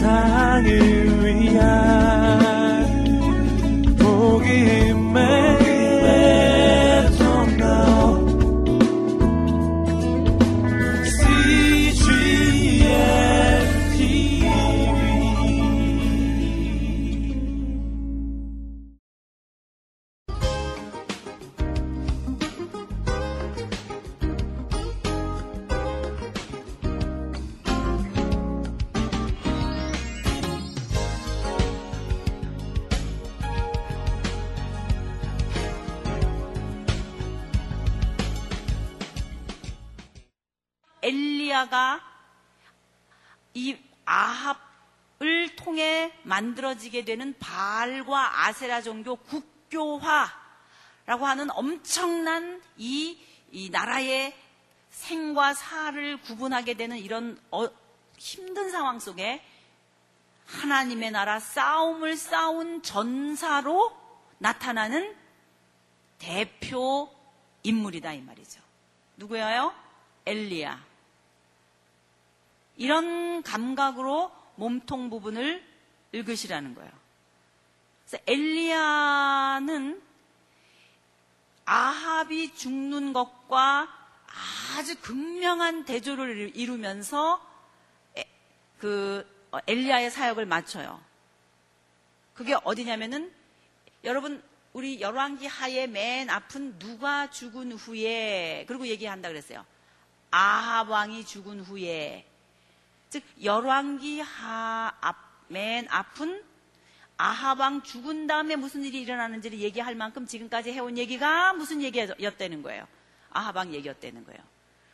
세상을 위한 만들어지게 되는 바알과 아세라 종교 국교화라고 하는 엄청난 이, 이 나라의 생과 사를 구분하게 되는 이런 어, 힘든 상황 속에 하나님의 나라 싸움을 싸운 전사로 나타나는 대표 인물이다 이 말이죠. 누구예요? 엘리야. 이런 감각으로 몸통 부분을 읽으시라는 거예요. 그래서 엘리야는 아합이 죽는 것과 아주 극명한 대조를 이루면서 그 어, 엘리야의 사역을 마쳐요. 그게 어디냐면은 여러분 우리 열왕기 하에 맨 앞은 누가 죽은 후에 그리고 얘기한다 그랬어요. 아합 왕이 죽은 후에 즉 열왕기 하 앞, 맨 앞은 아하방 죽은 다음에 무슨 일이 일어나는지를 얘기할 만큼 지금까지 해온 얘기가 무슨 얘기였다는 거예요. 아하방 얘기였다는 거예요.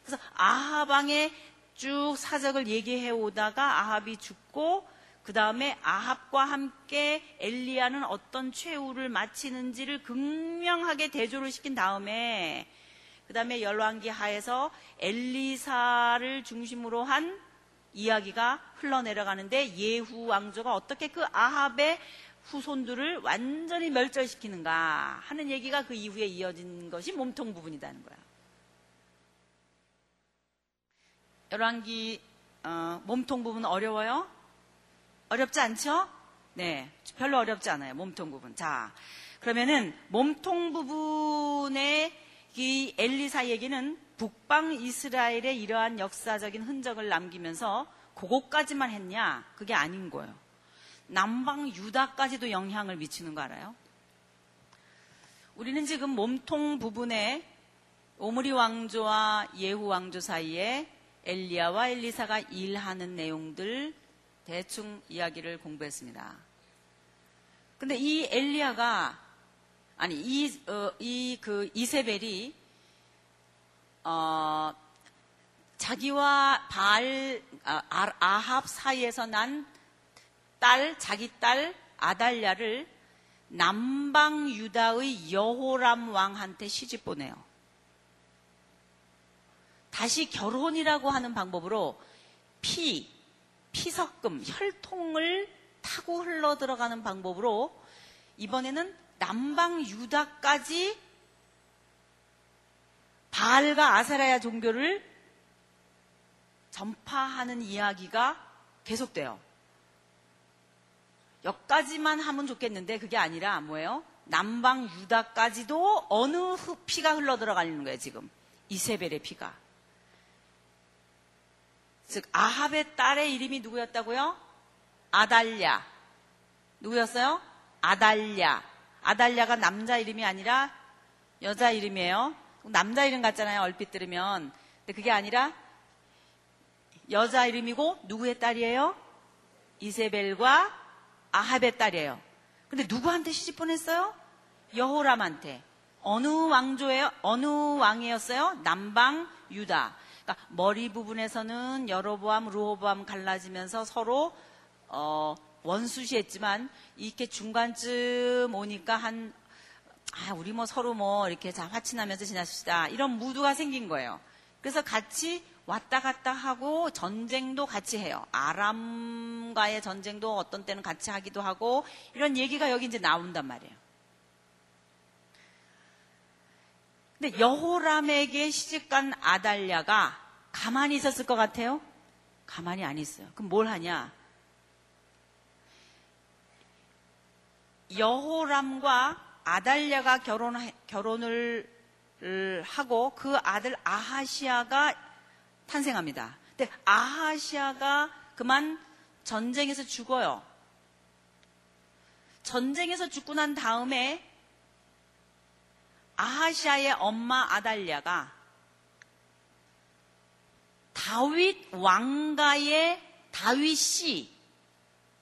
그래서 아하방의 쭉 사적을 얘기해 오다가 아합이 죽고 그 다음에 아합과 함께 엘리야는 어떤 최후를 마치는지를 극명하게 대조를 시킨 다음에 그 다음에 열왕기 하에서 엘리사를 중심으로 한 이야기가 흘러내려가는데 예후 왕조가 어떻게 그 아합의 후손들을 완전히 멸절시키는가 하는 얘기가 그 이후에 이어진 것이 몸통 부분이라는 거야. 열왕기 어, 몸통 부분 어려워요? 어렵지 않죠? 네, 별로 어렵지 않아요. 몸통 부분. 자, 그러면은 몸통 부분의 이 엘리사 얘기는 북방 이스라엘의 이러한 역사적인 흔적을 남기면서 그것까지만 했냐? 그게 아닌 거예요. 남방 유다까지도 영향을 미치는 거 알아요? 우리는 지금 몸통 부분에 오므리 왕조와 예후 왕조 사이에 엘리야와 엘리사가 일하는 내용들 대충 이야기를 공부했습니다. 근데 이 엘리야가 아니 이 어, 이 그 이세벨이 어, 자기와 바알 아, 아합 사이에서 난 딸, 자기 딸 아달랴를 남방 유다의 여호람 왕한테 시집 보내요. 다시 결혼이라고 하는 방법으로 피, 피석금, 혈통을 타고 흘러 들어가는 방법으로 이번에는 남방 유다까지 바알과 아사라야 종교를 전파하는 이야기가 계속돼요. 여기까지만 하면 좋겠는데 그게 아니라 뭐예요? 남방 유다까지도 어느 피가 흘러 들어가는 거예요, 지금. 이세벨의 피가. 즉, 아합의 딸의 이름이 누구였다고요? 아달랴. 누구였어요? 아달랴. 아달랴가 남자 이름이 아니라 여자 이름이에요. 남자 이름 같잖아요. 얼핏 들으면. 근데 그게 아니라 여자 이름이고 누구의 딸이에요? 이세벨과 아합의 딸이에요. 근데 누구한테 시집 보냈어요? 여호람한테. 어느 왕조예요? 어느 왕이었어요? 남방 유다. 그러니까 머리 부분에서는 여로보암, 루호보암 갈라지면서 서로 어, 원수시했지만 이렇게 중간쯤 오니까 한 아, 우리 뭐 서로 뭐 이렇게 자 화친하면서 지나시다 이런 무드가 생긴 거예요. 그래서 같이 왔다 갔다 하고 전쟁도 같이 해요. 아람과의 전쟁도 어떤 때는 같이 하기도 하고 이런 얘기가 여기 이제 나온단 말이에요. 근데 여호람에게 시집간 아달랴가 가만히 있었을 것 같아요? 가만히 안 있어요. 그럼 뭘 하냐? 여호람과 아달랴가 결혼 결혼을 하고 그 아들 아하시아가 탄생합니다. 근데 아하시아가 그만 전쟁에서 죽어요. 전쟁에서 죽고 난 다음에 아하시아의 엄마 아달랴가 다윗 왕가의 다윗이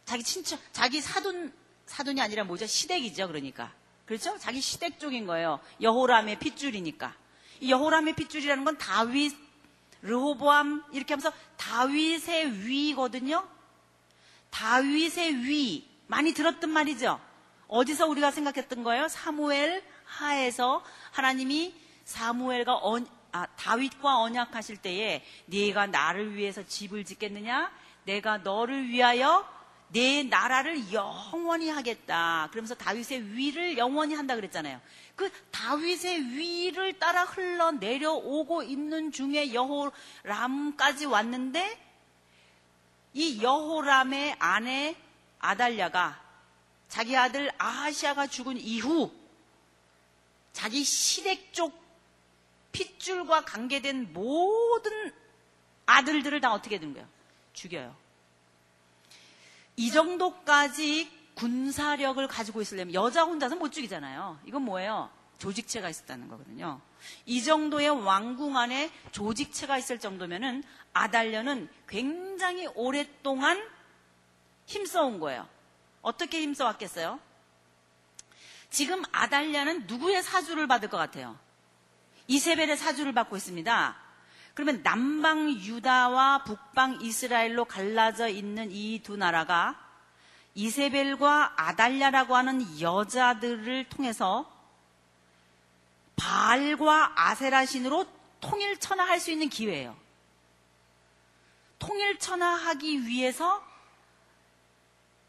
자기 친척, 자기 사돈, 사돈이 아니라 뭐죠? 시댁이죠, 그러니까. 그렇죠? 자기 시댁 쪽인 거예요. 여호람의 핏줄이니까. 이 여호람의 핏줄이라는 건 다윗, 르호보암 이렇게 하면서 다윗의 위거든요. 다윗의 위 많이 들었던 말이죠. 어디서 우리가 생각했던 거예요? 사무엘 하에서 하나님이 사무엘과 언, 아, 다윗과 언약하실 때에 네가 나를 위해서 집을 짓겠느냐? 내가 너를 위하여 내 나라를 영원히 하겠다. 그러면서 다윗의 위를 영원히 한다 그랬잖아요. 그 다윗의 위를 따라 흘러 내려오고 있는 중에 여호람까지 왔는데 이 여호람의 아내 아달랴가 자기 아들 아하시아가 죽은 이후 자기 시댁 쪽 핏줄과 관계된 모든 아들들을 다 어떻게 된 거예요? 죽여요. 이 정도까지 군사력을 가지고 있으려면 여자 혼자서 못 죽이잖아요. 이건 뭐예요? 조직체가 있었다는 거거든요. 이 정도의 왕궁 안에 조직체가 있을 정도면은 아달려는 굉장히 오랫동안 힘써온 거예요. 어떻게 힘써왔겠어요? 지금 아달랴는 누구의 사주를 받을 것 같아요? 이세벨의 사주를 받고 있습니다. 그러면 남방 유다와 북방 이스라엘로 갈라져 있는 이 두 나라가 이세벨과 아달랴라고 하는 여자들을 통해서 바알과 아세라 신으로 통일 천하할 수 있는 기회예요. 통일 천하하기 위해서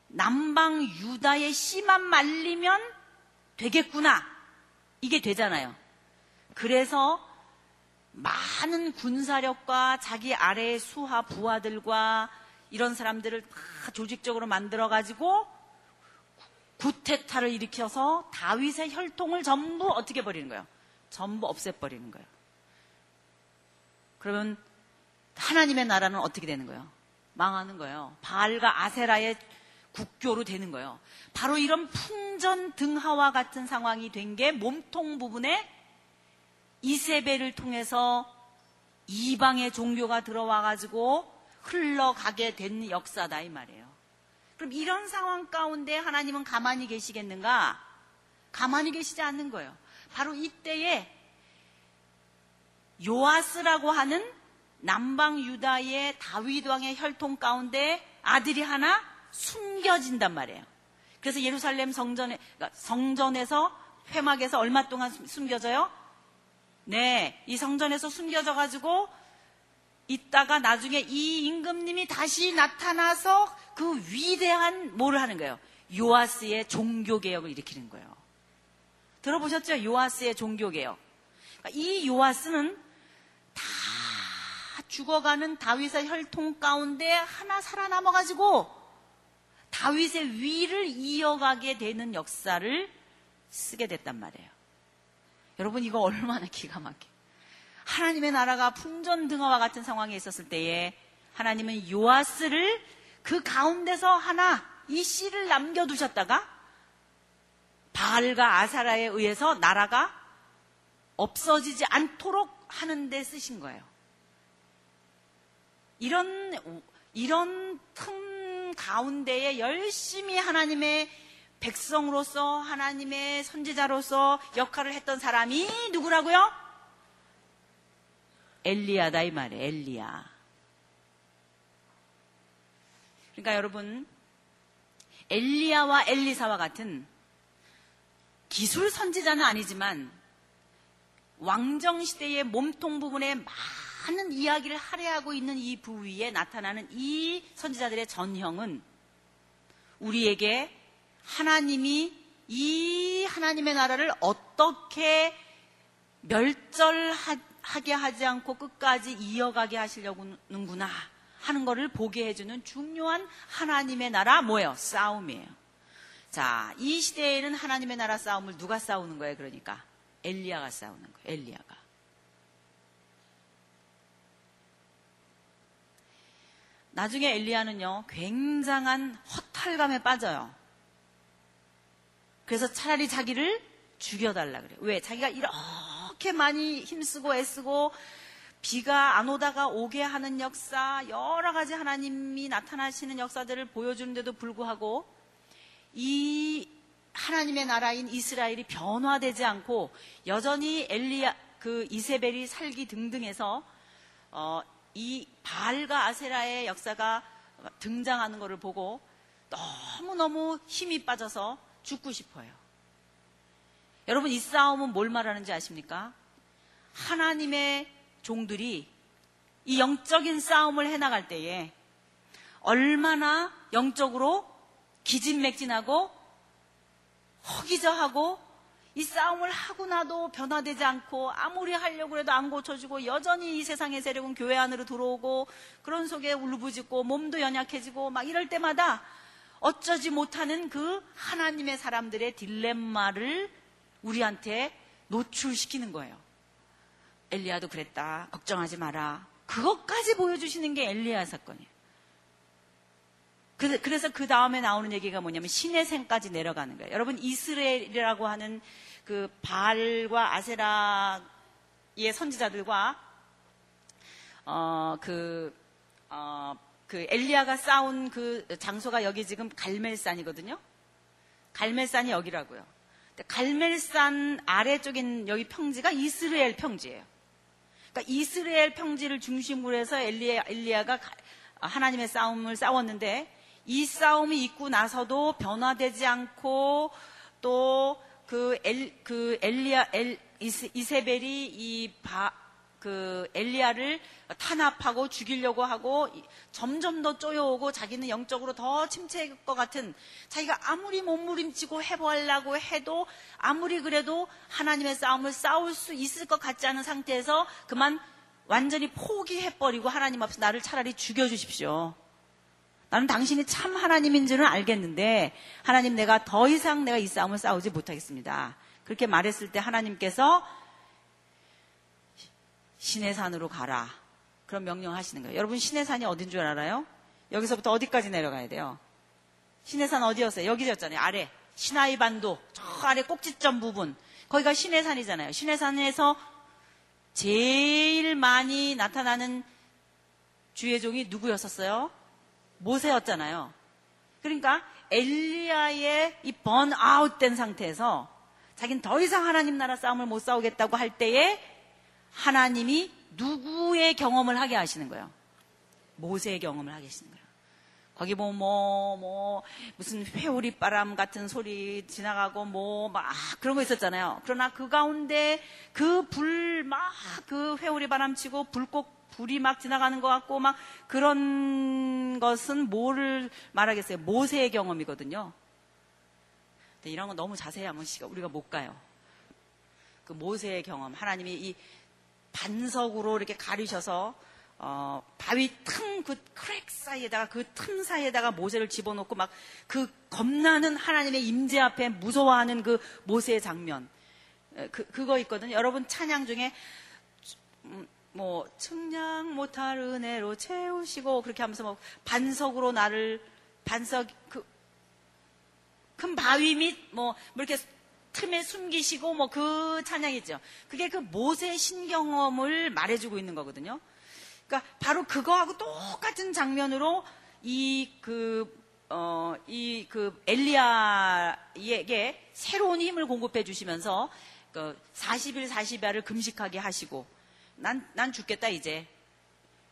남방 유다의 씨만 말리면 되겠구나. 이게 되잖아요. 그래서 많은 군사력과 자기 아래의 수하 부하들과 이런 사람들을 다 조직적으로 만들어 가지고 구테타를 일으켜서 다윗의 혈통을 전부 어떻게 버리는 거예요? 전부 없애버리는 거예요. 그러면 하나님의 나라는 어떻게 되는 거예요? 망하는 거예요. 바알과 아세라의 국교로 되는 거예요. 바로 이런 풍전 등하와 같은 상황이 된 게 몸통 부분에 이세벨을 통해서 이방의 종교가 들어와 가지고 흘러가게 된 역사다 이 말이에요. 그럼 이런 상황 가운데 하나님은 가만히 계시겠는가? 가만히 계시지 않는 거예요. 바로 이때에 요아스라고 하는 남방 유다의 다윗 왕의 혈통 가운데 아들이 하나 숨겨진단 말이에요. 그래서 예루살렘 성전에 그러니까 성전에서 회막에서 얼마 동안 숨겨져요? 네, 이 성전에서 숨겨져 가지고 있다가 나중에 이 임금님이 다시 나타나서 그 위대한 뭐를 하는 거예요? 요아스의 종교 개혁을 일으키는 거예요. 들어보셨죠? 요아스의 종교 개혁. 그러니까 이 요아스는 다 죽어가는 다윗의 혈통 가운데 하나 살아남아 가지고 다윗의 위를 이어가게 되는 역사를 쓰게 됐단 말이에요. 여러분 이거 얼마나 기가 막혀. 하나님의 나라가 풍전등화와 같은 상황에 있었을 때에 하나님은 요아스를 그 가운데서 하나 이 씨를 남겨두셨다가 바알과 아사라에 의해서 나라가 없어지지 않도록 하는 데 쓰신 거예요. 이런 이런 틈 가운데에 열심히 하나님의 백성으로서 하나님의 선지자로서 역할을 했던 사람이 누구라고요? 엘리야다 이 말이에요. 엘리야. 그러니까 여러분 엘리야와 엘리사와 같은 기술 선지자는 아니지만 왕정 시대의 몸통 부분에 많은 이야기를 할애하고 있는 이 부위에 나타나는 이 선지자들의 전형은 우리에게 하나님이 이 하나님의 나라를 어떻게 멸절하게 하지 않고 끝까지 이어가게 하시려고는구나 하는 것을 보게 해주는 중요한 하나님의 나라 뭐예요? 싸움이에요. 자, 이 시대에는 하나님의 나라 싸움을 누가 싸우는 거예요? 그러니까 엘리야가 싸우는 거예요. 엘리야가. 나중에 엘리야는요, 굉장한 허탈감에 빠져요. 그래서 차라리 자기를 죽여달라 그래요. 왜? 자기가 이렇게 많이 힘쓰고 애쓰고 비가 안 오다가 오게 하는 역사, 여러 가지 하나님이 나타나시는 역사들을 보여주는데도 불구하고 이 하나님의 나라인 이스라엘이 변화되지 않고 여전히 엘리야 그 이세벨이 살기 등등해서 어, 이 바알과 아세라의 역사가 등장하는 것을 보고 너무너무 힘이 빠져서 죽고 싶어요. 여러분 이 싸움은 뭘 말하는지 아십니까? 하나님의 종들이 이 영적인 싸움을 해나갈 때에 얼마나 영적으로 기진맥진하고 허기져하고 이 싸움을 하고 나도 변화되지 않고 아무리 하려고 해도 안 고쳐지고 여전히 이 세상의 세력은 교회 안으로 들어오고 그런 속에 울부짖고 몸도 연약해지고 막 이럴 때마다 어쩌지 못하는 그 하나님의 사람들의 딜레마를 우리한테 노출시키는 거예요. 엘리야도 그랬다. 걱정하지 마라. 그것까지 보여주시는 게 엘리야 사건이에요. 그래서 그 다음에 나오는 얘기가 뭐냐면 신의 생까지 내려가는 거예요. 여러분 이스라엘이라고 하는 그 바알과 아세라의 선지자들과 어그 어, 그 엘리야가 싸운 그 장소가 여기 지금 갈멜산이거든요. 갈멜산이 여기라고요. 갈멜산 아래쪽인 여기 평지가 이스라엘 평지예요. 그러니까 이스라엘 평지를 중심으로 해서 엘리야, 엘리야가 하나님의 싸움을 싸웠는데 이 싸움이 있고 나서도 변화되지 않고 또그 엘, 그 엘리야, 엘, 이세벨이 이 바, 그 엘리야를 탄압하고 죽이려고 하고 점점 더 쪼여오고 자기는 영적으로 더 침체할 것 같은 자기가 아무리 몸부림치고 해보려고 해도 아무리 그래도 하나님의 싸움을 싸울 수 있을 것 같지 않은 상태에서 그만 완전히 포기해버리고 하나님 앞에서 나를 차라리 죽여주십시오. 나는 당신이 참 하나님인 줄은 알겠는데 하나님 내가 더 이상 내가 이 싸움을 싸우지 못하겠습니다. 그렇게 말했을 때 하나님께서 신의 산으로 가라. 그런 명령하시는 거예요. 여러분 신의 산이 어딘 줄 알아요? 여기서부터 어디까지 내려가야 돼요? 신의 산 어디였어요? 여기였잖아요. 아래. 시나이 반도. 저 아래 꼭지점 부분. 거기가 신의 산이잖아요. 신의 산에서 제일 많이 나타나는 주의 종이 누구였었어요? 모세였잖아요. 그러니까 엘리야의 이 번아웃 된 상태에서 자기는 더 이상 하나님 나라 싸움을 못 싸우겠다고 할 때에 하나님이 누구의 경험을 하게 하시는 거예요? 모세의 경험을 하게 하시는 거예요. 거기 뭐, 뭐, 뭐, 무슨 회오리 바람 같은 소리 지나가고 뭐, 막 그런 거 있었잖아요. 그러나 그 가운데 그 불, 막 그 회오리 바람 치고 불꽃 불이 막 지나가는 것 같고 막 그런 것은 뭐를 말하겠어요? 모세의 경험이거든요. 근데 이런 거 너무 자세히 하면 우리가 못 가요. 그 모세의 경험. 하나님이 이 반석으로 이렇게 가리셔서 어, 바위 틈 그 crack 사이에다가 그 틈 사이에다가 모세를 집어넣고 막 그 겁나는 하나님의 임재 앞에 무서워하는 그 모세의 장면 그 그거 있거든요. 여러분 찬양 중에 음, 뭐 측량 못할 은혜로 채우시고 그렇게 하면서 뭐 반석으로 나를 반석 그 큰 바위 밑뭐 뭐 이렇게 틈에 숨기시고 뭐 그 찬양이죠. 그게 그 모세 신경험을 말해주고 있는 거거든요. 그러니까 바로 그거하고 똑같은 장면으로 이 그, 어, 이 그 엘리야에게 새로운 힘을 공급해 주시면서 그 40일 40야를 금식하게 하시고 난, 난 죽겠다 이제.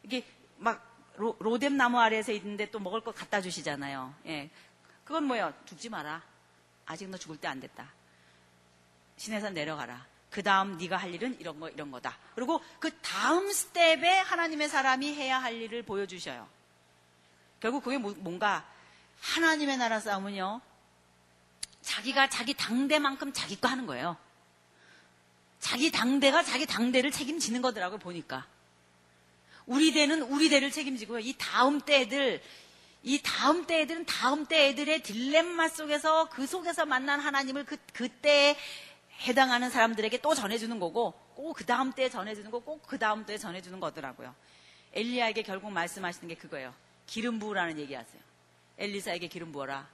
이게 막 로, 로뎀 나무 아래에서 있는데 또 먹을 거 갖다 주시잖아요. 예. 그건 뭐예요? 죽지 마라. 아직 너 죽을 때 안 됐다. 신에산 내려가라. 그 다음 네가 할 일은 이런 거 이런 거다. 그리고 그 다음 스텝에 하나님의 사람이 해야 할 일을 보여주셔요. 결국 그게 뭐, 뭔가 하나님의 나라 싸움은요. 자기가 자기 당대만큼 자기 거 하는 거예요. 자기 당대가 자기 당대를 책임지는 거더라고요, 보니까. 우리 대는 우리 대를 책임지고요. 이 다음 때들, 이 다음 때 애들은 다음 때 애들의 딜레마 속에서 그 속에서 만난 하나님을 그, 그때에 해당하는 사람들에게 또 전해주는 거고 꼭 그 다음 때에 전해주는 거 꼭 그 다음 때에 전해주는 거더라고요. 엘리야에게 결국 말씀하시는 게 그거예요. 기름 부으라는 얘기 하세요. 엘리사에게 기름 부어라.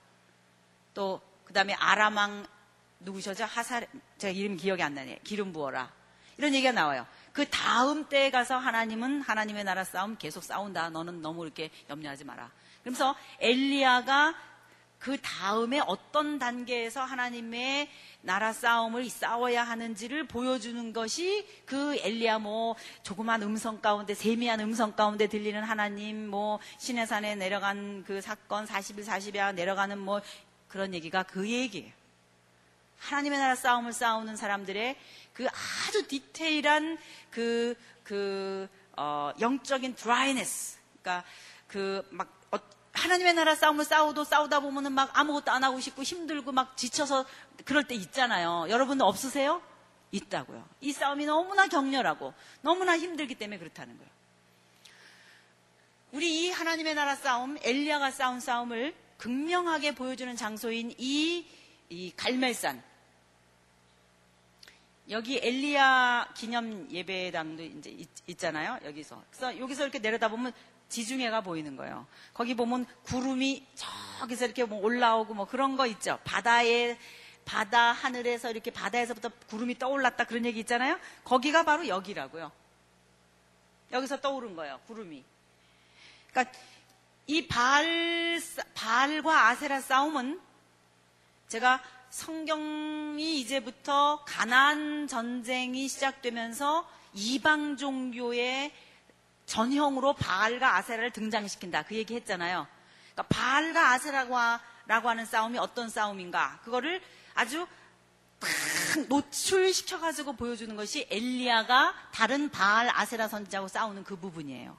또, 그 다음에 아람왕 누구셔죠? 하살, 제가 이름 기억이 안 나네요. 기름 부어라. 이런 얘기가 나와요. 그 다음 때에 가서 하나님은 하나님의 나라 싸움 계속 싸운다. 너는 너무 이렇게 염려하지 마라. 그러면서 엘리야가 그 다음에 어떤 단계에서 하나님의 나라 싸움을 싸워야 하는지를 보여주는 것이 그 엘리야 뭐 조그만 음성 가운데 세미한 음성 가운데 들리는 하나님 뭐 신의 산에 내려간 그 사건 40일 40야 내려가는 뭐 그런 얘기가 그 얘기예요. 하나님의 나라 싸움을 싸우는 사람들의 그 아주 디테일한 그, 그, 어, 영적인 드라이네스. 그러니까 그 막 하나님의 나라 싸움을 싸우도 싸우다 보면은 막 아무것도 안 하고 싶고 힘들고 막 지쳐서 그럴 때 있잖아요. 여러분 없으세요? 있다고요. 이 싸움이 너무나 격렬하고 너무나 힘들기 때문에 그렇다는 거예요. 우리 이 하나님의 나라 싸움, 엘리야가 싸운 싸움을 극명하게 보여주는 장소인 이, 이 갈멜산. 여기 엘리야 기념 예배당도 이제 있, 잖아요 여기서. 그래서 여기서 이렇게 내려다보면 지중해가 보이는 거예요. 거기 보면 구름이 저기서 이렇게 뭐 올라오고 뭐 그런 거 있죠. 바다에 바다 하늘에서 이렇게 바다에서부터 구름이 떠올랐다 그런 얘기 있잖아요. 거기가 바로 여기라고요. 여기서 떠오른 거예요. 구름이. 그러니까 이 발, 발과 아세라 싸움은 제가 성경이 이제부터 가난 전쟁이 시작되면서 이방 종교의 전형으로 바알과 아세라를 등장시킨다. 그 얘기 했잖아요. 그러니까 바알과 아세라고 하는 싸움이 어떤 싸움인가? 그거를 아주 노출시켜가지고 보여주는 것이 엘리야가 다른 바알 아세라 선지자하고 싸우는 그 부분이에요.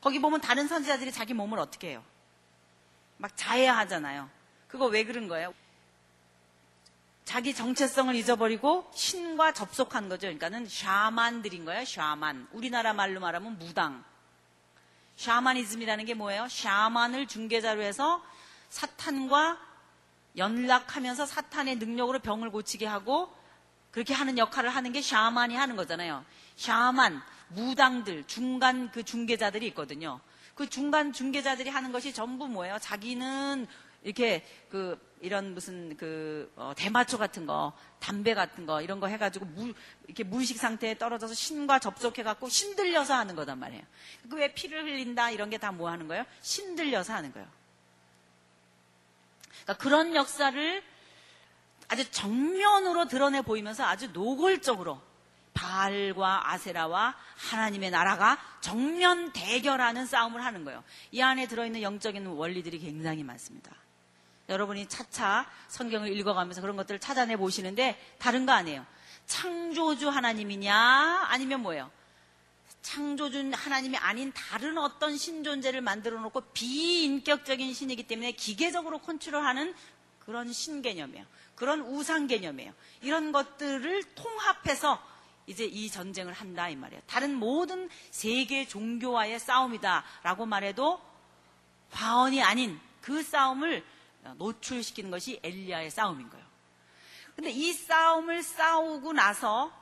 거기 보면 다른 선지자들이 자기 몸을 어떻게 해요? 막 자해하잖아요. 그거 왜 그런 거예요? 자기 정체성을 잊어버리고 신과 접속한 거죠. 그러니까는 샤만들인 거예요. 샤만. 우리나라 말로 말하면 무당. 샤마니즘이라는 게 뭐예요? 샤만을 중개자로 해서 사탄과 연락하면서 사탄의 능력으로 병을 고치게 하고 그렇게 하는 역할을 하는 게 샤만이 하는 거잖아요. 샤만, 무당들, 중간 그 중개자들이 있거든요. 그 중간 중개자들이 하는 것이 전부 뭐예요? 자기는 이렇게 그 이런 무슨 그 어, 대마초 같은 거, 담배 같은 거 이런 거 해가지고 무, 이렇게 무의식 상태에 떨어져서 신과 접속해갖고 신들려서 하는 거단 말이에요. 그 왜 피를 흘린다 이런 게 다 뭐 하는 거예요? 신들려서 하는 거예요. 그러니까 그런 역사를 아주 정면으로 드러내 보이면서 아주 노골적으로 바알과 아세라와 하나님의 나라가 정면 대결하는 싸움을 하는 거예요. 이 안에 들어있는 영적인 원리들이 굉장히 많습니다. 여러분이 차차 성경을 읽어가면서 그런 것들을 찾아내 보시는데 다른 거 아니에요. 창조주 하나님이냐 아니면 뭐예요? 창조주 하나님이 아닌 다른 어떤 신존재를 만들어 놓고 비인격적인 신이기 때문에 기계적으로 컨트롤하는 그런 신 개념이에요. 그런 우상 개념이에요. 이런 것들을 통합해서 이제 이 전쟁을 한다 이 말이에요. 다른 모든 세계 종교와의 싸움이다라고 말해도 과언이 아닌 그 싸움을 노출시키는 것이 엘리야의 싸움인 거예요. 근데 이 싸움을 싸우고 나서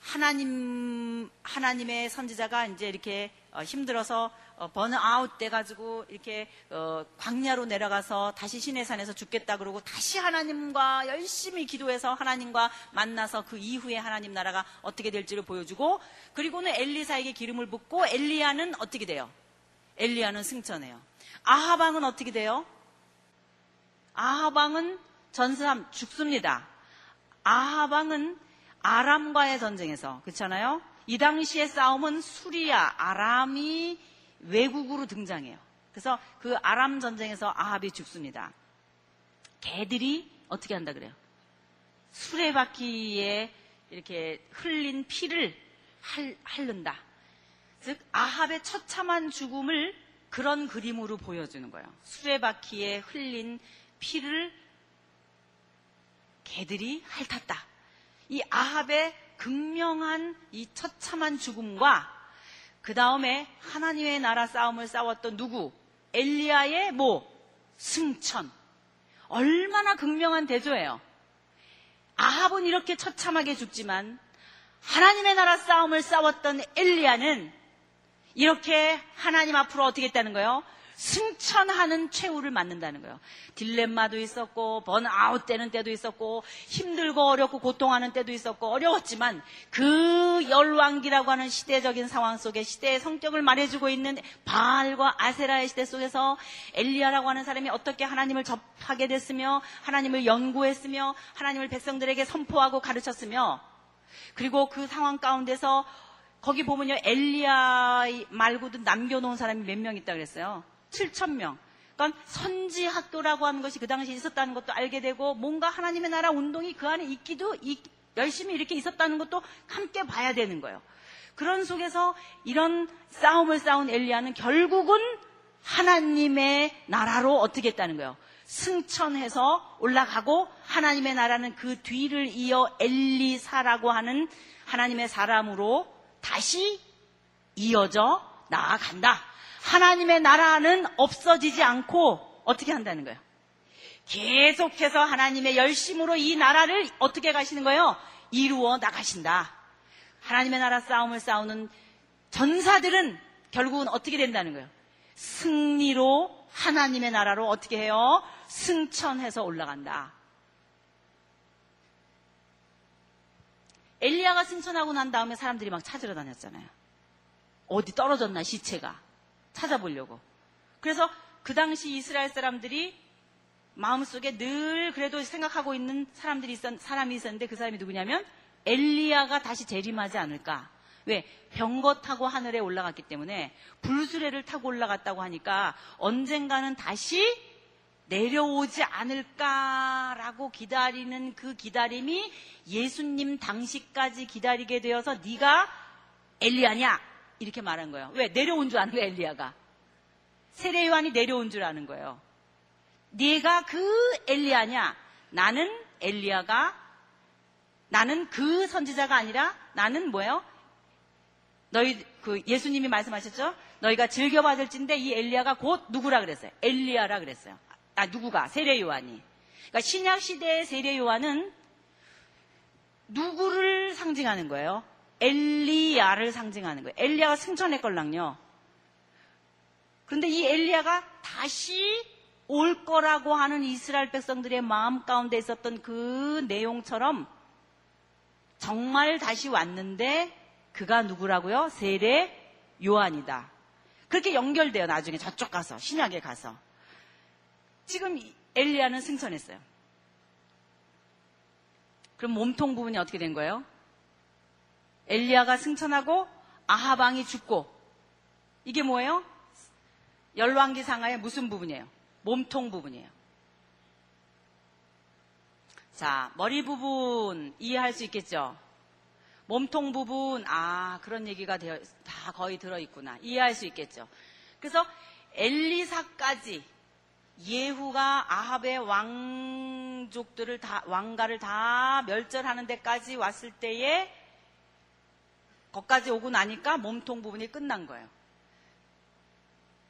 하나님 하나님의 선지자가 이제 이렇게 어, 힘들어서 어, 번아웃 돼가지고 이렇게 어, 광야로 내려가서 다시 시내산에서 죽겠다 그러고 다시 하나님과 열심히 기도해서 하나님과 만나서 그 이후에 하나님 나라가 어떻게 될지를 보여주고 그리고는 엘리사에게 기름을 붓고 엘리야는 어떻게 돼요? 엘리야는 승천해요. 아하방은 어떻게 돼요? 아하방은 전사함 죽습니다. 아하방은 아람과의 전쟁에서 그렇잖아요. 이 당시의 싸움은 수리아, 아람이 외국으로 등장해요. 그래서 그 아람 전쟁에서 아합이 죽습니다. 개들이 어떻게 한다 그래요? 수레바퀴에 이렇게 흘린 피를 할, 핥는다. 즉 아합의 처참한 죽음을 그런 그림으로 보여주는 거예요. 수레바퀴에 흘린 피를 개들이 핥았다. 이 아합의 극명한 이 처참한 죽음과 그 다음에 하나님의 나라 싸움을 싸웠던 누구? 엘리야의 뭐 승천 얼마나 극명한 대조예요. 아합은 이렇게 처참하게 죽지만 하나님의 나라 싸움을 싸웠던 엘리야는 이렇게 하나님 앞으로 어떻게 했다는 거예요? 승천하는 최후를 맞는다는 거예요. 딜레마도 있었고 번아웃 되는 때도 있었고 힘들고 어렵고 고통하는 때도 있었고 어려웠지만 그 열왕기라고 하는 시대적인 상황 속에 시대의 성격을 말해주고 있는 바알과 아세라의 시대 속에서 엘리야라고 하는 사람이 어떻게 하나님을 접하게 됐으며 하나님을 연구했으며 하나님을 백성들에게 선포하고 가르쳤으며 그리고 그 상황 가운데서 거기 보면요 엘리야 말고도 남겨놓은 사람이 몇 명 있다 그랬어요. 7천 명. 그러니까 선지 학교라고 하는 것이 그 당시에 있었다는 것도 알게 되고 뭔가 하나님의 나라 운동이 그 안에 있기도 열심히 이렇게 있었다는 것도 함께 봐야 되는 거예요. 그런 속에서 이런 싸움을 싸운 엘리야는 결국은 하나님의 나라로 어떻게 했다는 거예요. 승천해서 올라가고 하나님의 나라는 그 뒤를 이어 엘리사라고 하는 하나님의 사람으로 다시 이어져 나아간다. 하나님의 나라는 없어지지 않고 어떻게 한다는 거예요? 계속해서 하나님의 열심으로 이 나라를 어떻게 가시는 거예요? 이루어 나가신다. 하나님의 나라 싸움을 싸우는 전사들은 결국은 어떻게 된다는 거예요? 승리로 하나님의 나라로 어떻게 해요? 승천해서 올라간다. 엘리야가 승천하고 난 다음에 사람들이 막 찾으러 다녔잖아요. 어디 떨어졌나 시체가. 찾아보려고. 그래서 그 당시 이스라엘 사람들이 마음속에 늘 그래도 생각하고 있는 사람들이 있었, 사람이 있었는데 그 사람이 누구냐면 엘리야가 다시 재림하지 않을까. 왜? 병거 타고 하늘에 올라갔기 때문에 불수레를 타고 올라갔다고 하니까 언젠가는 다시 내려오지 않을까라고 기다리는 그 기다림이 예수님 당시까지 기다리게 되어서 네가 엘리야냐 이렇게 말한 거예요. 왜? 내려온 줄 아는 거예요, 엘리야가. 세례 요한이 내려온 줄 아는 거예요. 네가 그 엘리야냐? 나는 엘리야가 나는 그 선지자가 아니라 나는 뭐예요? 너희 그 예수님이 말씀하셨죠? 너희가 즐겨 받을진데 이 엘리야가 곧 누구라 그랬어요? 엘리야라 그랬어요. 아 누구가? 세례 요한이. 그러니까 신약 시대의 세례 요한은 누구를 상징하는 거예요? 엘리야를 상징하는 거예요. 엘리야가 승천했걸랑요. 그런데 이 엘리야가 다시 올 거라고 하는 이스라엘 백성들의 마음 가운데 있었던 그 내용처럼 정말 다시 왔는데 그가 누구라고요? 세례 요한이다. 그렇게 연결돼요. 나중에 저쪽 가서 신약에 가서 지금 엘리야는 승천했어요. 그럼 몸통 부분이 어떻게 된 거예요? 엘리야가 승천하고 아하방이 죽고 이게 뭐예요? 열왕기 상하의 무슨 부분이에요? 몸통 부분이에요. 자, 머리 부분 이해할 수 있겠죠? 몸통 부분, 아, 그런 얘기가 되어, 다 거의 들어있구나. 이해할 수 있겠죠? 그래서 엘리사까지 예후가 아합의 왕족들을 다, 왕가를 다 멸절하는 데까지 왔을 때에 거기까지 오고 나니까 몸통 부분이 끝난 거예요.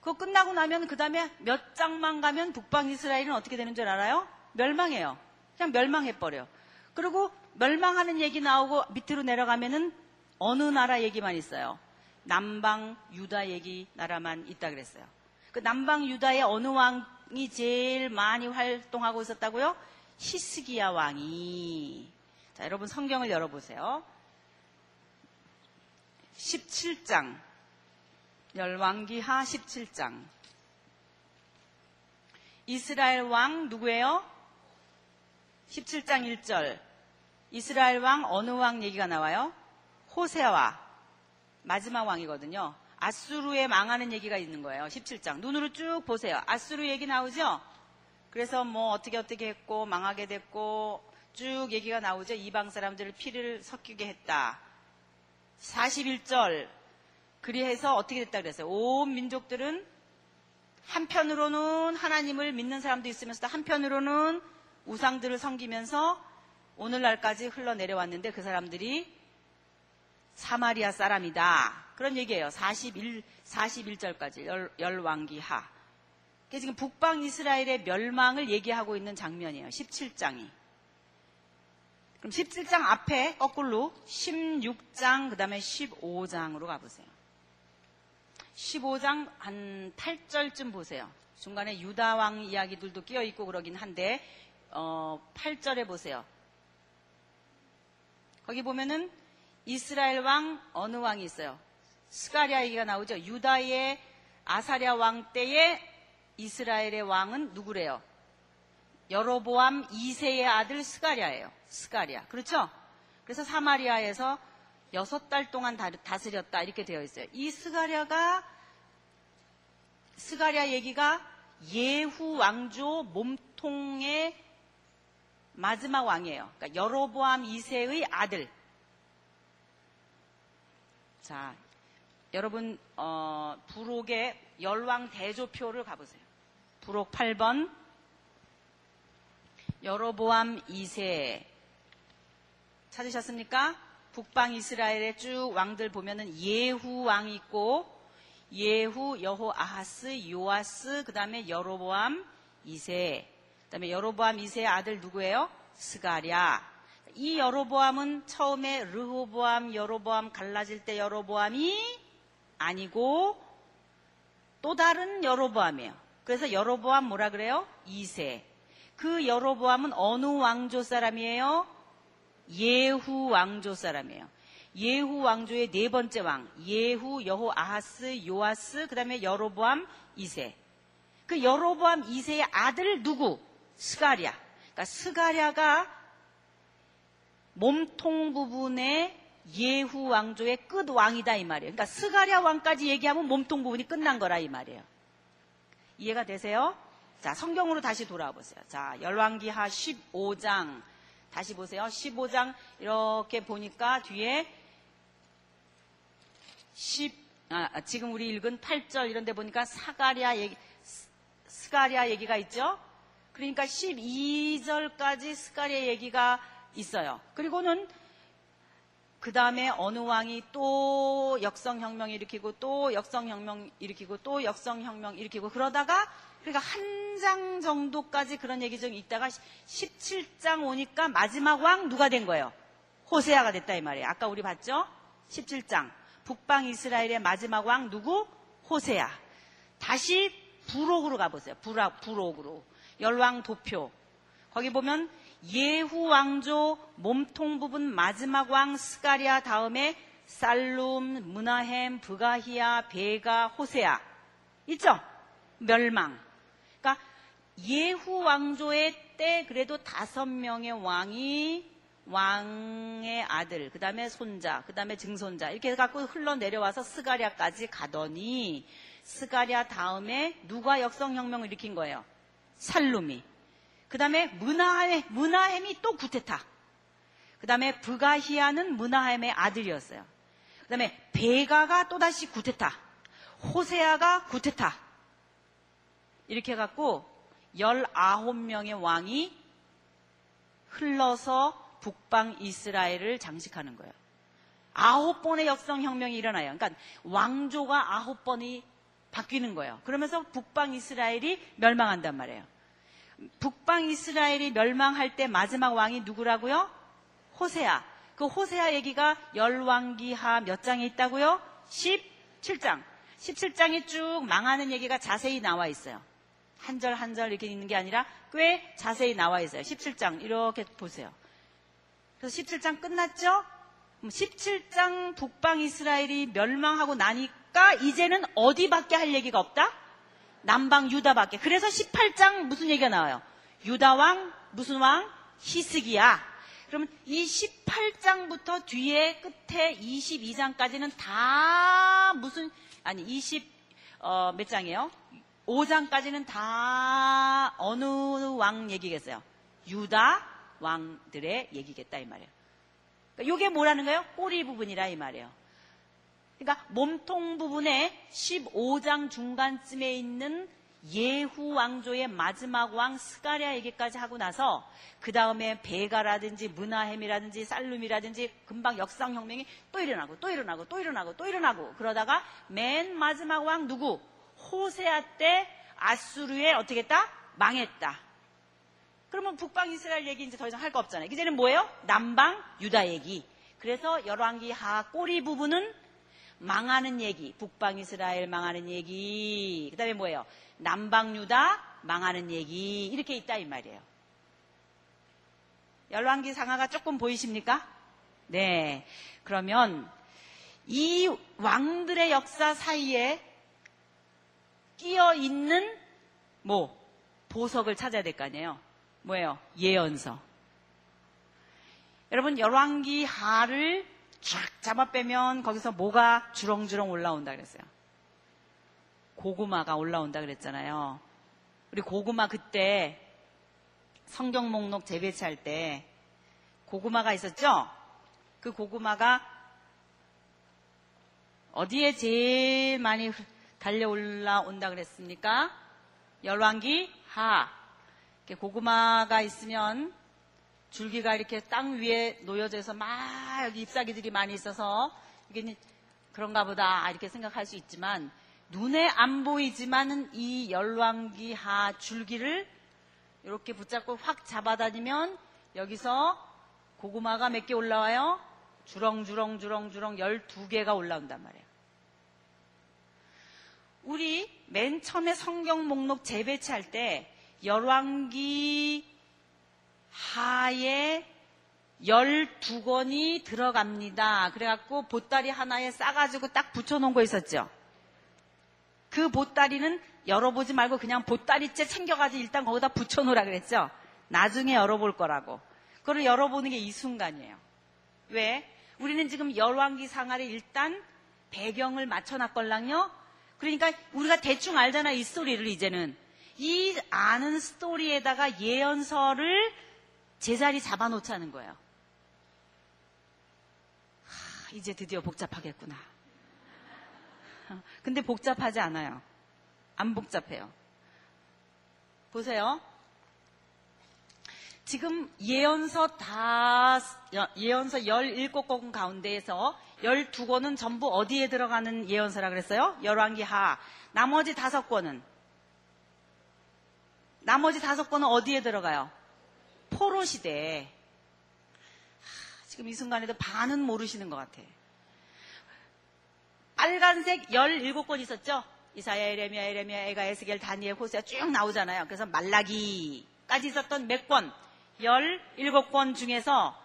그거 끝나고 나면 그 다음에 몇 장만 가면 북방 이스라엘은 어떻게 되는 줄 알아요? 멸망해요. 그냥 멸망해버려. 그리고 멸망하는 얘기 나오고 밑으로 내려가면은 어느 나라 얘기만 있어요. 남방 유다 얘기 나라만 있다 그랬어요. 그 남방 유다의 어느 왕이 제일 많이 활동하고 있었다고요? 히스기야 왕이. 자, 여러분 성경을 열어보세요. 17장. 열왕기 하 17장. 이스라엘 왕 누구예요? 17장 1절. 이스라엘 왕 어느 왕 얘기가 나와요? 호세와 마지막 왕이거든요. 아수르에 망하는 얘기가 있는 거예요. 17장. 눈으로 쭉 보세요. 아수르 얘기 나오죠? 그래서 뭐 어떻게 어떻게 했고 망하게 됐고 쭉 얘기가 나오죠. 이방 사람들을 피를 섞이게 했다. 41절 그리해서 어떻게 됐다 그랬어요. 온 민족들은 한편으로는 하나님을 믿는 사람도 있으면서 한편으로는 우상들을 섬기면서 오늘날까지 흘러내려왔는데 그 사람들이 사마리아 사람이다. 그런 얘기예요. 41, 41절까지 열, 열왕기하. 지금 북방 이스라엘의 멸망을 얘기하고 있는 장면이에요. 17장이. 그럼 17장 앞에 거꾸로 16장 그 다음에 15장으로 가보세요. 15장 한 8절쯤 보세요. 중간에 유다 왕 이야기들도 끼어 있고 그러긴 한데 어, 8절에 보세요. 거기 보면은 이스라엘 왕 어느 왕이 있어요? 스가랴 얘기가 나오죠. 유다의 아사랴 왕 때에 이스라엘의 왕은 누구래요? 여로보암 2세의 아들 스가랴예요. 스가랴. 그렇죠? 그래서 사마리아에서 여섯 달 동안 다- 다스렸다 이렇게 되어 있어요. 이 스가랴가 스가랴 얘기가 예후 왕조 몸통의 마지막 왕이에요. 그러니까 여로보암 2세의 아들. 자, 여러분 어, 부록의 열왕 대조표를 가보세요. 부록 8번 여로보암 2세 찾으셨습니까? 북방 이스라엘의 쭉 왕들 보면은 예후 왕이 있고 예후, 여호 아하스, 요아스, 그 다음에 여로보암 2세. 그 다음에 여로보암 2세의 아들 누구예요? 스가랴. 이 여로보암은 처음에 르호보암, 여로보암 갈라질 때 여로보암이 아니고 또 다른 여로보암이에요. 그래서 여로보암 뭐라 그래요? 2세. 그 여로보암은 어느 왕조 사람이에요? 예후 왕조 사람이에요. 예후 왕조의 네 번째 왕, 예후, 여호 아하스, 요아스, 그 다음에 여로보암 2세. 그 여로보암 2세의 아들 누구? 스가랴. 그러니까 스가랴가 몸통 부분의 예후 왕조의 끝 왕이다 이 말이에요. 그러니까 스가랴 왕까지 얘기하면 몸통 부분이 끝난 거라 이 말이에요. 이해가 되세요? 자, 성경으로 다시 돌아와 보세요. 자, 열왕기하 15장 다시 보세요. 15장 이렇게 보니까 뒤에 10 아, 지금 우리 읽은 8절 이런 데 보니까 사가랴 얘기 스- 스가랴 얘기가 있죠. 그러니까 12절까지 스가랴 얘기가 있어요. 그리고는 그 다음에 어느 왕이 또 역성혁명 일으키고 또 역성혁명 일으키고 또 역성혁명 일으키고 그러다가 그러니까 한 장 정도까지 그런 얘기 좀 있다가 17장 오니까 마지막 왕 누가 된 거예요? 호세아가 됐다 이 말이에요. 아까 우리 봤죠? 17장 북방 이스라엘의 마지막 왕 누구? 호세아. 다시 부록으로 가보세요. 부라, 부록으로. 열왕 도표. 거기 보면 예후 왕조 몸통 부분 마지막 왕 스가랴 다음에 살룸, 문하햄, 브가히야, 베가, 호세아. 있죠? 멸망. 예후 왕조의 때 그래도 다섯 명의 왕이 왕의 아들, 그 다음에 손자, 그 다음에 증손자 이렇게 해갖고 흘러내려와서 스가랴까지 가더니 스가랴 다음에 누가 역성혁명을 일으킨 거예요? 살룸이. 그 다음에 문하햄, 문하햄이 또 구테타. 그 다음에 브가히아는 문하햄의 아들이었어요. 그 다음에 베가가 또다시 구테타. 호세아가 구테타. 이렇게 해갖고 19명의 왕이 흘러서 북방 이스라엘을 장식하는 거예요. 아홉 번의 역성혁명이 일어나요. 그러니까 왕조가 아홉 번이 바뀌는 거예요. 그러면서 북방 이스라엘이 멸망한단 말이에요. 북방 이스라엘이 멸망할 때 마지막 왕이 누구라고요? 호세아. 그 호세아 얘기가 열왕기하 몇 장에 있다고요? 17장. 17장이 쭉 망하는 얘기가 자세히 나와 있어요. 한 절 한 절 이렇게 있는 게 아니라 꽤 자세히 나와 있어요. 17장 이렇게 보세요. 그래서 17장 끝났죠? 17장 북방 이스라엘이 멸망하고 나니까 이제는 어디밖에 할 얘기가 없다? 남방 유다밖에. 그래서 18장 무슨 얘기가 나와요? 유다 왕 무슨 왕? 히스기야. 그러면 이 18장부터 뒤에 끝에 22장까지는 다 무슨 아니 20몇 장이에요? 5장까지는 다 어느 왕 얘기겠어요? 유다 왕들의 얘기겠다 이 말이에요. 그러니까 이게 뭐라는 거예요? 꼬리 부분이라 이 말이에요. 그러니까 몸통 부분에 15장 중간쯤에 있는 예후 왕조의 마지막 왕 스가랴 얘기까지 하고 나서 그 다음에 베가라든지 문하햄이라든지 살룸이라든지 금방 역상혁명이 또 일어나고 또 일어나고 또 일어나고 또 일어나고 그러다가 맨 마지막 왕 누구? 호세아 때 아수르에 어떻게 했다? 망했다. 그러면 북방 이스라엘 얘기 이제 더 이상 할 거 없잖아요. 이제는 뭐예요? 남방 유다 얘기. 그래서 열왕기 하 꼬리 부분은 망하는 얘기, 북방 이스라엘 망하는 얘기, 그 다음에 뭐예요? 남방 유다 망하는 얘기, 이렇게 있다 이 말이에요. 열왕기 상하가 조금 보이십니까? 네. 그러면 이 왕들의 역사 사이에 있는 뭐 보석을 찾아야 될 거 아니에요. 뭐예요? 예언서. 여러분 열왕기 하를 쫙 잡아 빼면 거기서 뭐가 주렁주렁 올라온다 그랬어요. 고구마가 올라온다 그랬잖아요. 우리 고구마 그때 성경 목록 재배치할 때 고구마가 있었죠? 그 고구마가 어디에 제일 많이 달려 올라온다 그랬습니까? 열왕기 하. 고구마가 있으면 줄기가 이렇게 땅 위에 놓여져 있어 막 여기 잎사귀들이 많이 있어서 이게 그런가 보다 이렇게 생각할 수 있지만 눈에 안 보이지만은 이 열왕기 하 줄기를 이렇게 붙잡고 확 잡아다니면 여기서 고구마가 몇 개 올라와요? 주렁주렁주렁주렁 12개가 올라온단 말이에요. 우리 맨 처음에 성경 목록 재배치할 때 열왕기 하에 12권이 들어갑니다. 그래갖고 보따리 하나에 싸가지고 딱 붙여놓은 거 있었죠. 그 보따리는 열어보지 말고 그냥 보따리째 챙겨가지고 일단 거기다 붙여놓으라 그랬죠. 나중에 열어볼 거라고. 그걸 열어보는 게 이 순간이에요. 왜? 우리는 지금 열왕기 상하를 일단 배경을 맞춰놨걸랑요. 그러니까 우리가 대충 알잖아 이 스토리를 이제는. 이 아는 스토리에다가 예언서를 제자리 잡아놓자는 거예요. 하, 이제 드디어 복잡하겠구나. 근데 복잡하지 않아요. 안 복잡해요. 보세요. 지금 예언서 다, 예언서 17권 가운데에서 12권은 전부 어디에 들어가는 예언서라 그랬어요? 열왕기 하. 나머지 5권은? 나머지 5권은 어디에 들어가요? 포로 시대. 지금 이 순간에도 반은 모르시는 것 같아. 빨간색 17권 있었죠? 이사야, 에레미야, 에레미야, 에가, 에스겔, 다니엘, 호세아 쭉 나오잖아요. 그래서 말라기까지 있었던 몇 권? 17권 중에서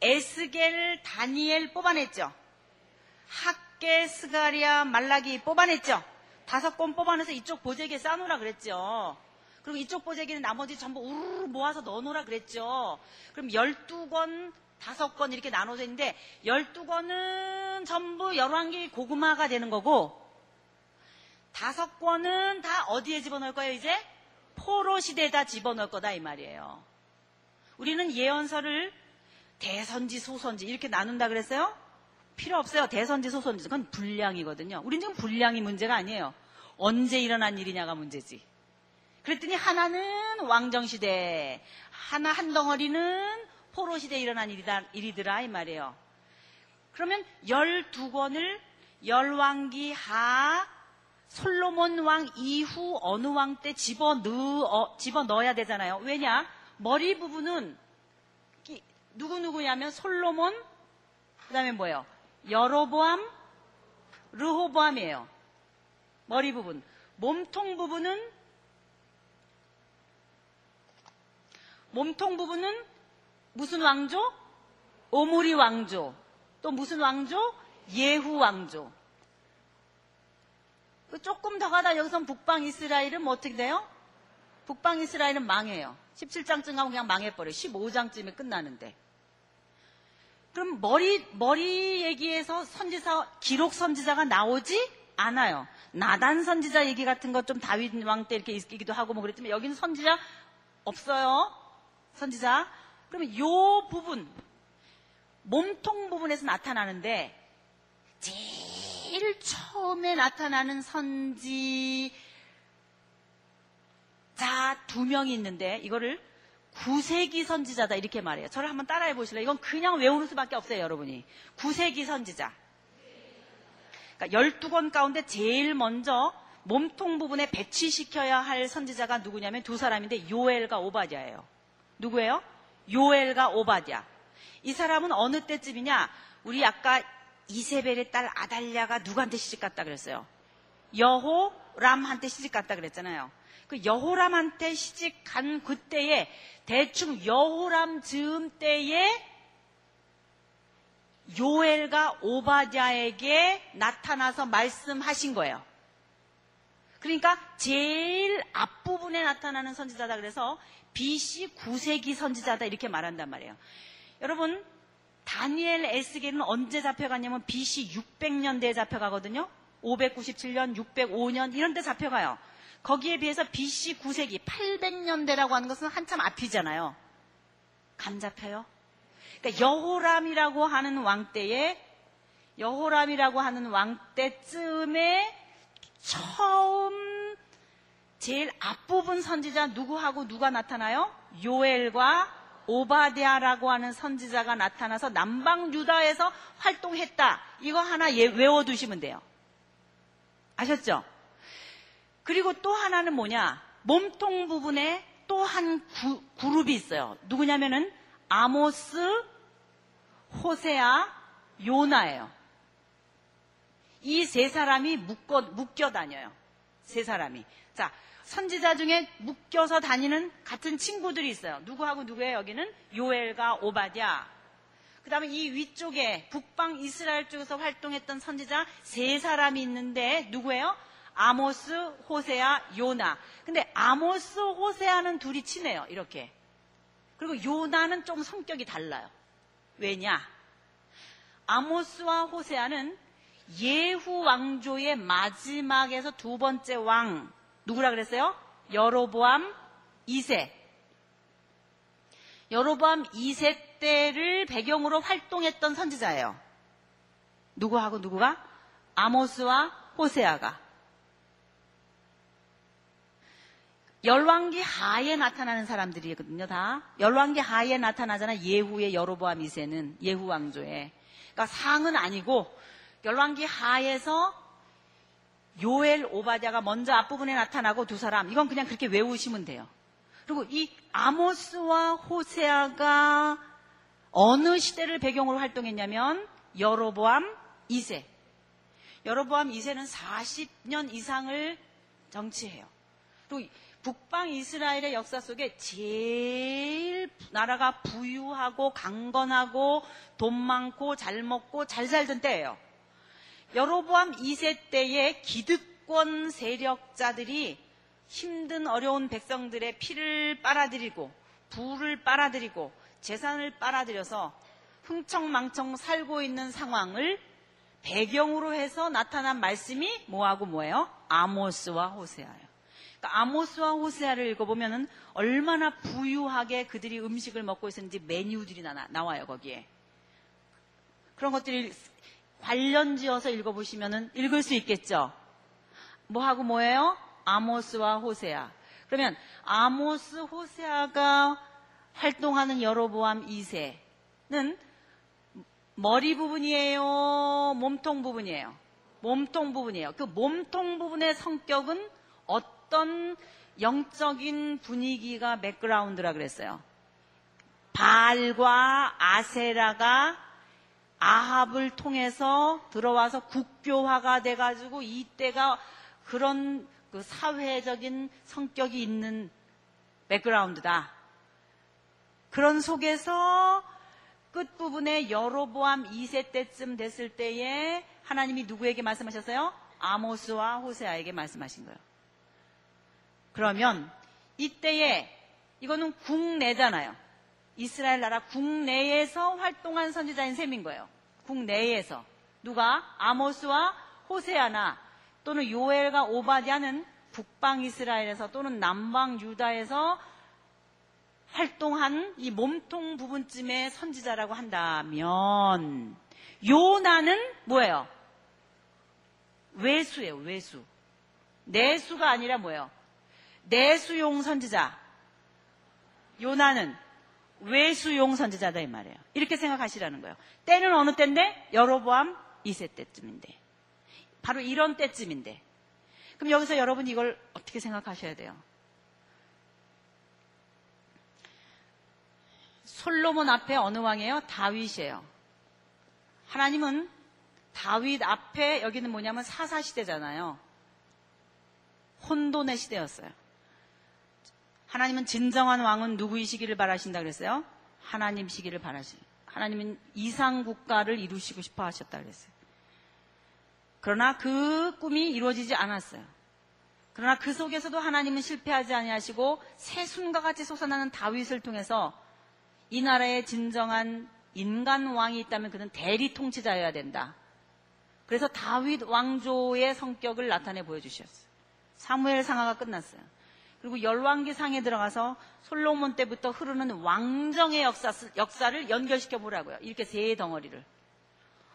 에스겔, 다니엘 뽑아냈죠. 학계, 스가리아, 말라기 뽑아냈죠. 다섯 권 뽑아내서 이쪽 보재기에 싸놓으라 그랬죠. 그리고 이쪽 보재기는 나머지 전부 우르르 모아서 넣어놓으라 그랬죠. 그럼 12권, 5권 이렇게 나눠져 있는데 12권은 전부 열왕기 고구마가 되는 거고 5권은 다 어디에 집어넣을 거예요 이제? 포로 시대에다 집어넣을 거다 이 말이에요. 우리는 예언서를 대선지, 소선지 이렇게 나눈다 그랬어요? 필요 없어요. 대선지, 소선지. 그건 분량이거든요. 우린 지금 분량이 문제가 아니에요. 언제 일어난 일이냐가 문제지. 그랬더니 하나는 왕정시대, 하나 한 덩어리는 포로시대에 일어난 일이다, 일이더라 이 말이에요. 그러면 12권을 열왕기 하 솔로몬 왕 이후 어느 왕 때 집어넣어, 집어넣어야 되잖아요. 왜냐? 머리 부분은 누구누구냐면 솔로몬, 그 다음에 뭐예요? 여로보암, 르호보암이에요. 머리 부분. 몸통 부분은 몸통 부분은 무슨 왕조? 오므리 왕조. 또 무슨 왕조? 예후 왕조. 그 조금 더 가다 여기선 북방 이스라엘은 뭐 어떻게 돼요? 북방 이스라엘은 망해요. 17장쯤 가면 그냥 망해버려요. 15장쯤에 끝나는데. 그럼 머리, 머리 얘기에서 선지사, 기록 선지자가 나오지 않아요. 나단 선지자 얘기 같은 것 좀 다윗 왕 때 이렇게 있기도 하고 뭐 그랬지만 여기는 선지자 없어요. 선지자. 그러면 요 부분, 몸통 부분에서 나타나는데, 제일 처음에 나타나는 선지 자 두 명이 있는데, 이거를 구세기 선지자다 이렇게 말해요. 저를 한번 따라해 보실래요? 이건 그냥 외우는 수밖에 없어요, 여러분이. 구세기 선지자. 그러니까 12권 가운데 제일 먼저 몸통 부분에 배치시켜야 할 선지자가 누구냐면 두 사람인데 요엘과 오바댜예요. 누구예요? 요엘과 오바댜. 이 사람은 어느 때쯤이냐? 우리 아까 이세벨의 딸 아달랴가 누구한테 시집 갔다 그랬어요? 여호람한테 시집 갔다 그랬잖아요. 그 여호람한테 시집 간 그때에 대충 여호람 즈음 때에 요엘과 오바댜에게 나타나서 말씀하신 거예요. 그러니까 제일 앞부분에 나타나는 선지자다 그래서 BC 9세기 선지자다 이렇게 말한단 말이에요. 여러분 다니엘 에스겔은 언제 잡혀갔냐면 BC 600년대에 잡혀가거든요. 597년, 605년 이런 데 잡혀가요. 거기에 비해서 BC 9세기 800년대라고 하는 것은 한참 앞이잖아요. 감 잡혀요? 그러니까 여호람이라고 하는 왕 때에 여호람이라고 하는 왕 때쯤에 처음 제일 앞부분 선지자 누구하고 누가 나타나요? 요엘과 오바데아라고 하는 선지자가 나타나서 남방 유다에서 활동했다. 이거 하나 예, 외워두시면 돼요. 아셨죠? 그리고 또 하나는 뭐냐? 몸통 부분에 또 한 그룹이 있어요. 누구냐면은 아모스, 호세아, 요나예요. 이 세 사람이 묶어, 묶여 다녀요. 세 사람이. 자, 선지자 중에 묶여서 다니는 같은 친구들이 있어요. 누구하고 누구예요, 여기는? 요엘과 오바디아. 그 다음에 이 위쪽에 북방 이스라엘 쪽에서 활동했던 선지자 세 사람이 있는데, 누구예요? 아모스, 호세아, 요나. 근데 아모스, 호세아는 둘이 친해요, 이렇게. 그리고 요나는 좀 성격이 달라요. 왜냐? 아모스와 호세아는 예후 왕조의 마지막에서 두 번째 왕 누구라 그랬어요? 여로보암 2세. 여로보암 2세 때를 배경으로 활동했던 선지자예요. 누구하고 누구가? 아모스와 호세아가. 열왕기 하에 나타나는 사람들이거든요, 다. 열왕기 하에 나타나잖아. 예후의 여로보암 2세는 예후 왕조에. 그러니까 상은 아니고 열왕기 하에서 요엘 오바댜가 먼저 앞부분에 나타나고 두 사람 이건 그냥 그렇게 외우시면 돼요. 그리고 이 아모스와 호세아가 어느 시대를 배경으로 활동했냐면 여로보암 2세. 여로보암 2세는 40년 이상을 정치해요. 그리고 북방 이스라엘의 역사 속에 제일 나라가 부유하고 강건하고 돈 많고 잘 먹고 잘 살던 때예요. 여로보암 2세 때의 기득권 세력자들이 힘든 어려운 백성들의 피를 빨아들이고 부를 빨아들이고 재산을 빨아들여서 흥청망청 살고 있는 상황을 배경으로 해서 나타난 말씀이 뭐하고 뭐예요? 아모스와 호세아예요. 그러니까 아모스와 호세아를 읽어보면 얼마나 부유하게 그들이 음식을 먹고 있었는지 메뉴들이 나, 나와요 거기에. 그런 것들이 관련 지어서 읽어보시면 읽을 수 있겠죠. 뭐하고 뭐예요? 아모스와 호세아. 그러면 아모스, 호세아가 활동하는 여로보암 2세는 머리 부분이에요? 몸통 부분이에요? 몸통 부분이에요. 그 몸통 부분의 성격은 어떤 영적인 분위기가 맥그라운드라 그랬어요. 발과 아세라가 아합을 통해서 들어와서 국교화가 돼가지고 이때가 그런 그 사회적인 성격이 있는 백그라운드다. 그런 속에서 끝부분에 여로보암 2세 때쯤 됐을 때에 하나님이 누구에게 말씀하셨어요? 아모스와 호세아에게 말씀하신 거예요. 그러면 이때에 이거는 국내잖아요. 이스라엘 나라 국내에서 활동한 선지자인 셈인 거예요. 국내에서. 누가? 아모스와 호세아나 또는 요엘과 오바디아는 북방 이스라엘에서 또는 남방 유다에서 활동한 이 몸통 부분쯤의 선지자라고 한다면 요나는 뭐예요? 외수예요, 외수. 내수가 아니라 뭐예요? 내수용 선지자. 요나는 외수용 선지자다 이 말이에요. 이렇게 생각하시라는 거예요. 때는 어느 때인데? 여로보암 2세 때쯤인데. 바로 이런 때쯤인데. 그럼 여기서 여러분 이걸 어떻게 생각하셔야 돼요? 솔로몬 앞에 어느 왕이에요? 다윗이에요. 하나님은 다윗 앞에 여기는 뭐냐면 사사 시대잖아요. 혼돈의 시대였어요. 하나님은 진정한 왕은 누구이시기를 바라신다 그랬어요? 하나님시기를 바라시. 하나님은 이상 국가를 이루시고 싶어 하셨다 그랬어요. 그러나 그 꿈이 이루어지지 않았어요. 그러나 그 속에서도 하나님은 실패하지 아니하시고 새순과 같이 솟아나는 다윗을 통해서 이 나라의 진정한 인간 왕이 있다면 그는 대리 통치자여야 된다. 그래서 다윗 왕조의 성격을 나타내 보여주셨어요. 사무엘 상하가 끝났어요. 그리고 열왕기 상에 들어가서 솔로몬 때부터 흐르는 왕정의 역사, 역사를 연결시켜 보라고요. 이렇게 세 덩어리를.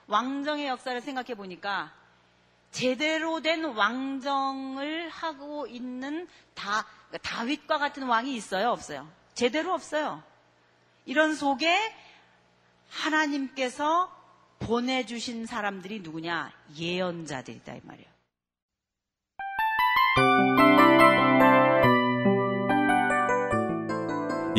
왕정의 역사를 생각해 보니까 제대로 된 왕정을 하고 있는 다, 다윗과 같은 왕이 있어요? 없어요? 제대로 없어요. 이런 속에 하나님께서 보내주신 사람들이 누구냐? 예언자들이다, 이 말이에요.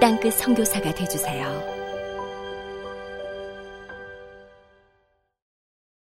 땅끝 성교사가 되주세요